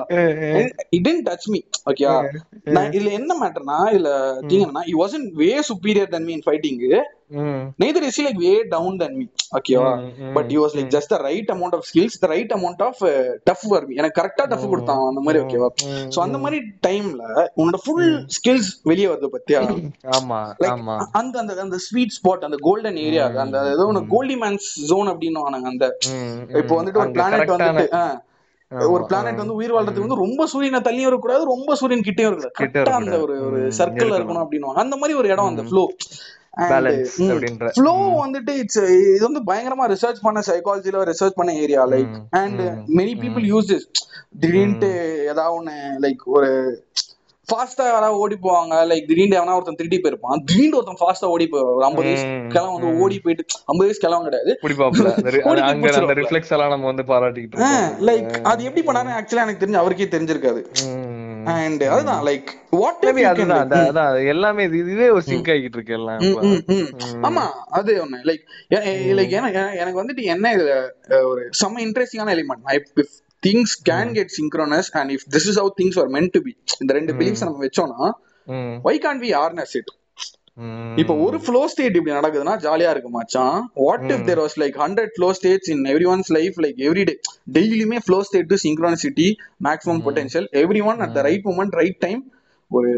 இட் டிடன்ட் டச் மீ ஓகேவா நான் இதுல என்ன மேட்டர்னா இதுல திங் என்னன்னா he wasn't way superior than me in fighting is he like way down than me. ஓகேவா but was like just the right amount of skills the right amount of uh, tough for me எனக்கு கரெக்டா டஃப் கொடுத்தான் அந்த மாதிரி ஓகேவா சோ அந்த மாதிரி டைம்ல உன்னோட ஃபுல் ஸ்கில்ஸ் வெளிய வருது பத்தியா? ஆமா அந்த அந்த அந்த ஸ்வீட் ஸ்பாட் அந்த கோல்டன் ஏரியா அந்த ஏதோ ஒன்னு கோல்டி மேன்ஸ் ஜோன் அப்படின்னு அந்த. இப்போ வந்துட்டு ஒரு பிளானட் வந்துட்டு ஒரு பிளானட் வந்து உயிர் வாழ்றதுக்கு வந்து ரொம்ப சூரியனை தள்ளியும் இருக்கக்கூடாது ரொம்ப சூரியன் கிட்டயும் இருக்கக்கூடாது கரெக்டா அந்த ஒரு ஒரு சர்க்கிள் இருக்கணும் அப்படின்னு அந்த மாதிரி ஒரு இடம் அந்த ஃப்ளோ ஃப்ளோ வந்துட்டு இட்ஸ் இது வந்து பயங்கரமா ரிசர்ச் பண்ண சைக்காலஜில ரிசர்ச் பண்ண area like and many people use this திடீர்னுட்டு ஏதாவது ஒண்ணு லைக் ஒரு ஃபாஸ்டா யாராவது ஓடி போவாங்க லைக் திடீர்னு எவனா ஒருத்தன் திருடி போயிருப்பான் திடீர்னு ஒருத்தன் ஃபாஸ்டா ஓடி போய் ஒரு ஐம்பது வயசு ம், கிளம்ப வந்து ஓடி போயிட்டு ஐம்பது வயசு கிளம்ப கிடையாது. லைக் அது எப்படி பண்ணாரு ஆக்சுவலா எனக்கு தெரிஞ்சு அவருக்கே தெரிஞ்சிருக்காது. அண்ட் அதுதான் லைக் வாட் எல்லாமே இது- இதுவே ஒரு சிங்க் ஆகிட்டு இருக்கு எல்லாம். ஆமா அது ஒண்ணு. லைக் லைக் எனக்கு வந்துட்டு என்ன இதுல ஒரு செம்ம இன்ட்ரெஸ்டிங்கான element things can get synchronous and if this is how things are meant to be இந்த ரெண்டு பிலீஃப்ஸ் நம்ம வச்சோம்னா why can't we harness it இப்போ ஒரு ஃப்ளோ ஸ்டேட் இப்படி நடக்குதுன்னா ஜாலியா இருக்கு மச்சான். What if there was like hundred flow states in everyone's life like every day டெய்லியுமே flow state to synchronicity maximum potential everyone at the right moment right time ஒரு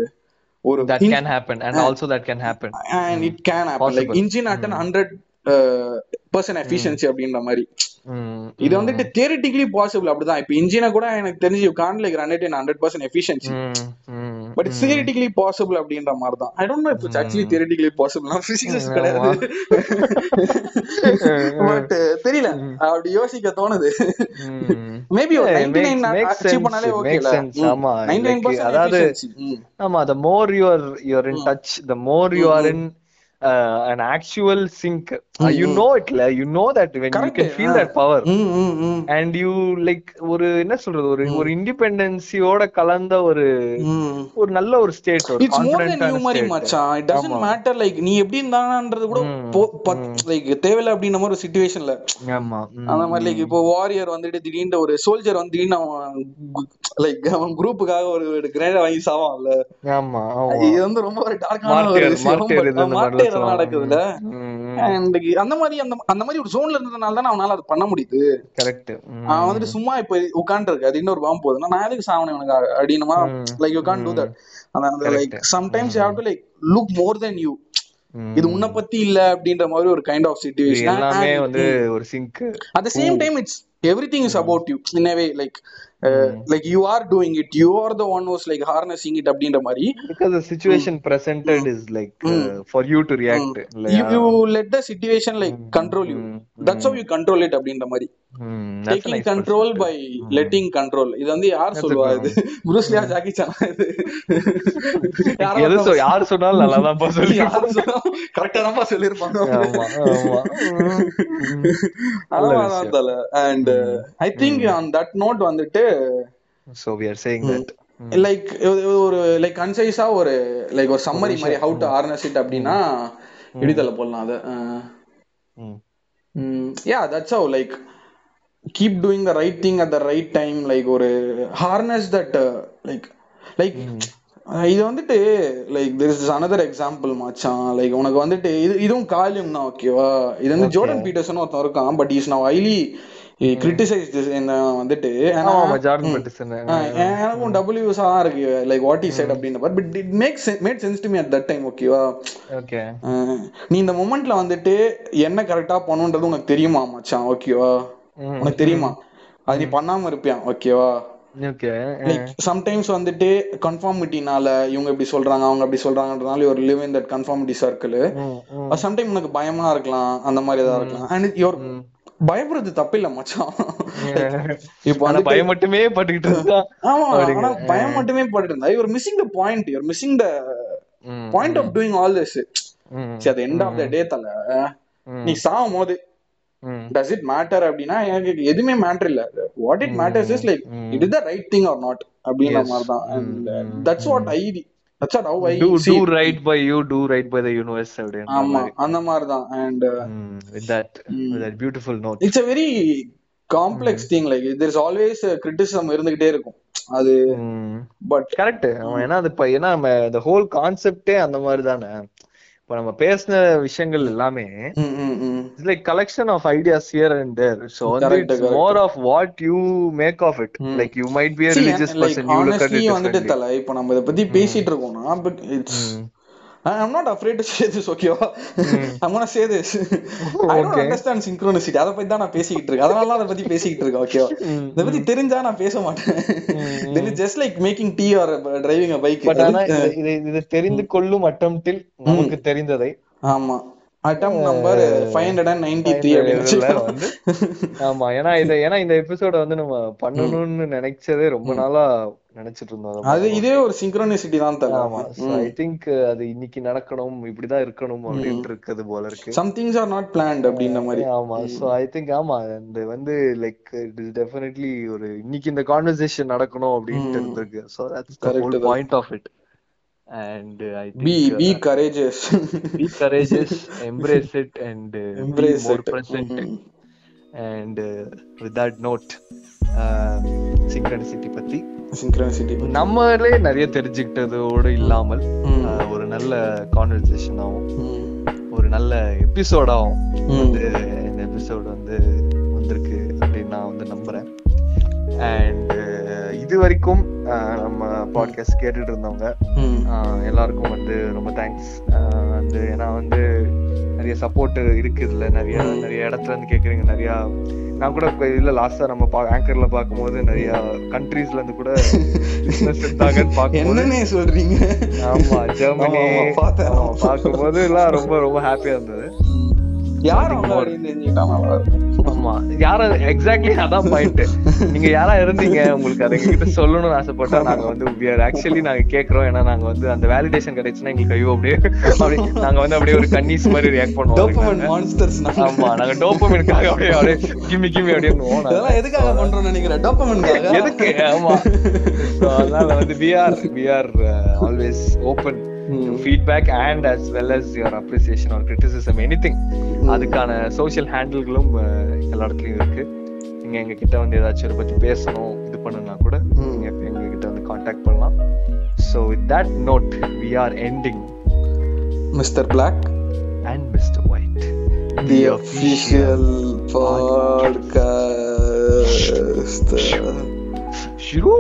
ஒரு that can happen and also that can happen. And it can happen like. Engine at an hundred percent efficiency அப்படின்ற மாதிரி. இது வந்துட்டு தியரிட்டிக்கலி பாசிபிள் அப்படிதான். இப்போ இன்ஜினை கூட எனக்கு தெரிஞ்சு can't like run it hundred percent efficiency but it's theoretically possible அப்படின்ற மாதிரி தான் I don't know it's actually theoretically possible physics கிடையாது. பட் தெரியல. அப்படி யோசிக்க தோணுது. மேபி ஒரு Yeah, ninety nine makes- makes achieve sense, பண்ணாலே ஓகேல. ஆமா, நைன்டி நைன் like, அதாவது- பர்சன்ட் ஆமா more you are you are in touch the more you are in uh, an actual sync. Uh, you know it la you know that when you Correct. can feel Ah. that power. ம் ம் ம் and you like ஒரு என்ன சொல்றது? ஒரு ஒரு இண்டிபெண்டன்சியோட கலந்த ஒரு ஒரு நல்ல ஒரு ஸ்டேட் ஒரு இட்ஸ் மோர் தென் கான்பிடென்டான ஹியூமரி மச்சான் இட் டசன்ட் மேட்டர் லைக் நீ எப்படி இருந்தானன்றது கூட லைக் தேவையில்ல அப்படின்ற மாதிரி ஒரு சுச்சுவேஷன்ல ஆமா. அந்த மாதிரி லைக் இப்போ வாரியர் வந்துட்டு திடீர்னு ஒரு சோல்ஜர் வந்து திடீர்னு அவன் லைக் அவன் குரூப்புக்காக ஒரு கிரேட் வாங்கி சாவான்ல. ஆமா ஆமா. இது வந்து ரொம்ப ஒரு டார்க்கான ஒரு மார்டியர் விஷயம் மார்டியர் இது but இந்த மார்ட்டியர் மாதிரி நடக்குதுல ம். அண்ட் அந்த மாதிரி அந்த அந்த மாதிரி ஒரு ஜோன்ல இருந்ததுனால தானே அவனால அது பண்ண முடியுது. கரெக்ட் அவன் வந்துட்டு சும்மா இப்ப உட்காந்து இருக்கு அது இன்னொரு பாம்பு போகுதுன்னா நான் எதுக்கு சாவணும் இவனுக்கு? அப்படின்னுமா like you can't do that அந்த like sometimes you have to like look more than you இது உன்னை பத்தி இல்ல அப்படின்ற மாதிரி ஒரு கைண்ட் ஆஃப் சுச்சுவேஷன் எல்லாமே வந்து ஒரு sync at the same time it's everything is about you in a way like uh, like you are doing it you are the one who's like harnessing it அப்படின்ற மாதிரி because the situation presented is like uh, for you to react you, you let the situation like control you that's how you control it அப்படின்ற மாதிரி Nice control by letting control. இது வந்து யார் சொல்லுவா இது? புரூஸ்லியா ஜாக்கி சான் இது? யாரோ எது சொ- யாரு சொன்னாலும் நல்லாதான் சொல்லி யாரும் கரெக்டா தான் சொல்லிருப்பாங்க அதான் தல. And I think on that note வந்துட்டு so we are saying that. Like ஒரு லைக் கன்சைஸா ஒரு லைக் ஒரு சம்மரி மாதிரி ஹவு டு ஹார்னஸ் இட் அப்படின்னா இடிதல போடலாம் அத. Yeah that's how like keep doing the right thing at the right time like ஒரு ஹார்னஸ் தட் லைக் லைக் இது வந்துட்டு like this is another example மச்சான். லைக் உனக்கு வந்துட்டு இது இதுவும் காலியம் தான் ஓகேவா இது வந்து ஜோர்டன் பீட்டர்சன் ஒருத்தன் இருக்கான் but is now highly criticised வந்துட்டு எனக்கும் டபிள்யூஸ் தான் இருக்கு லைக் வாட் இஸ் சைட் அப்படின்னு but but it makes made sense to me at that time ஓகேவா ஓகே நீ இந்த மொமெண்ட்ல வந்துட்டு என்ன கரெக்டா பண்ணுன்றது உனக்கு தெரியுமா மச்சான் ஓகேவா உனக்கு தெரியுமா? அது நீ பண்ணாம இருப்பியான் ஓகேவா சம்டைம்ஸ் வந்துட்டு கன்ஃபார்மிட்டினால இவங்க இப்படி சொல்றாங்க அவங்க அப்படி சொல்றாங்கன்றதுனால ஒரு live in that conformity circle sometime உனக்கு பயமா இருக்கலாம் அந்த மாதிரி ஏதாவது இருக்கலாம். அண்ட் யோர் பயப்படுறது தப்பில்ல மச்சான். இப்போ வந்து பயம் மட்டுமே பட்டுக்கிட்டு இருந்தா ஆமா ஆனா பயம் மட்டுமே பட்டு இருந்தா. You're missing the point you're missing the point of doing all this சரி அது எண்ட் ஆஃப் த டே தல. நீ சாவும் போது. டஸ் இட் மேட்டர் அப்படின்னா எனக்கு எதுவுமே மேட்டர் இல்ல. What it matters is like it is the right thing or not அப்படின்ற மாதிரி தான் and that's what I that's what how I do do right by you do right by the universe அப்படின்ற ஆமா அந்த மாதிரி தான் and with that with that beautiful note. It's a very complex thing like there is always criticism இருந்துகிட்டே இருக்கும். அது பட் கரெக்ட் ஏன்னா அது ஏன்னா நம்ம the whole கான்செப்டே அந்த மாதிரி தானே இப்ப நம்ம பேசின விஷயங்கள் எல்லாமே it's like collection of ideas here and there so வந்து it's more of what you make of it like you might be a religious like person you look at honestly it வந்துட்டு தல இப்போ நம்ம இத பத்தி பேசிட்டு இருக்கோம்னா but it's I'm not afraid to say this, okay வா? I'm gonna say this. I don't understand synchronicity. அத பத்தி தான் நான் பேசிக்கிட்டு இருக்கேன். அதனால தான் அத பத்தி பேசிக்கிட்டு இருக்கேன், okay வா? இத பத்தி தெரிஞ்சா நான் பேச மாட்டேன். It's just like making tea or driving a bike. But ஆனா இது- இது இது தெரிந்து கொள்ளும் அட்டம்ப்டில் நமக்கு தெரிந்ததை ஆமா atom number five hundred and ninety three வந்து ஆமா ஏன்னா இத ஏன்னா இந்த எபிசோட வந்து நம்ம பண்ணணும்னு நினைச்சதே ரொம்ப நாளா நினைச்சிட்டு இருந்தோம் அதை இதே ஒரு சிங்க்ரோனிசிட்டி தான் தரும் ஐ திங்க் அது இன்னைக்கு நடக்கணும் இப்படிதான் இருக்கணும் அப்படின்ட்டு இருக்குது போல இருக்கு. Some things are not planned அப்படின்ற மாதிரி. ஆமா சோ ஐ திங்க் ஆமா அந்த வந்து லைக் இட் இஸ் டெஃபினெட்லி ஒரு இன்னைக்கு இந்த கான்வர்சேஷன் நடக்கணும் அப்படின்ட்டு இருந்திருக்கு. So that's the whole. Point of it and I be think be courageous be courageous. embrace it and uh, Embrace be with that note uh, synchronicity பத்தி. சிங்க்ரோனிசிட்டி நம்மளே நிறைய தெரிஞ்சுக்கிட்டதோடு இல்லாமல் ஒரு நல்ல கான்வர்சேஷன் ஆகும் ஒரு நல்ல எபிசோடாகும் வந்து இந்த எபிசோட் வந்து வந்திருக்கு அப்படின்னு நான் வந்து நம்புறேன். அண்ட் இது வரைக்கும் நம்ம பாட்காஸ்ட் கேட்டுட்டு இருந்தவங்க எல்லாருக்கும் வந்து ரொம்ப தேங்க்ஸ் வந்து ஏன்னா வந்து நிறைய சப்போர்ட் இருக்கு இதுல நிறைய. நிறைய இடத்துல இருந்து கேக்குறீங்க நிறைய நான் கூட இல்ல லாஸ்டா நம்ம ஆங்கர்ல பார்க்கும்போது நிறைய கண்ட்ரீஸ்ல இருந்து கூட என்னன்னே சொல்றீங்க ஆமா ஜெர்மனி பார்க்கும்போது எல்லாம் ரொம்ப ரொம்ப ஹாப்பியா இருந்தது யார் ஆமா. யார எக்ஸாக்ட்லி அதான் பாயிண்ட் நீங்க யாரா இருந்தீங்க? உங்களுக்கு அதை எங்ககிட்ட சொல்லணும்னு ஆசைப்பட்டா நாங்க வந்து we are ஆக்சுவலி நாங்க கேக்குறோம். ஏன்னா நாங்க வந்து அந்த வேலிடேஷன் கிடைச்சுன்னா எங்களுக்கு ஐயோ அப்படியே அப்படி நாங்க வந்து அப்படியே ஒரு கன்னீஸ் மாதிரி ரியாக்ட் பண்ணுவோம். ஆமா. நாங்க டோப்பமினுக்காக அப்படியே அப்படியே கிம்மி கிம்மி அப்படியே. இதெல்லாம் எதுக்காக பண்றோம்னு நினைக்கிறேன் எதுக்கு? ஆமா. அதனால வந்து we are we are uh, always to feedback and as well as your appreciation or criticism anything. அதுக்கான சோஷியல் ஹேண்டில்களும் எல்லா இடத்துலயும் இருக்கு. நீங்க எங்க கிட்ட வந்து ஏதாச்சும் இதை பத்தி பேசணும் இது பண்ணணும்னா கூட ம். நீங்க எங்க கிட்ட வந்து காண்டாக்ட் பண்ணலாம். So with that note we are ending Mister Black and Mister White the official podcast ஷுரூ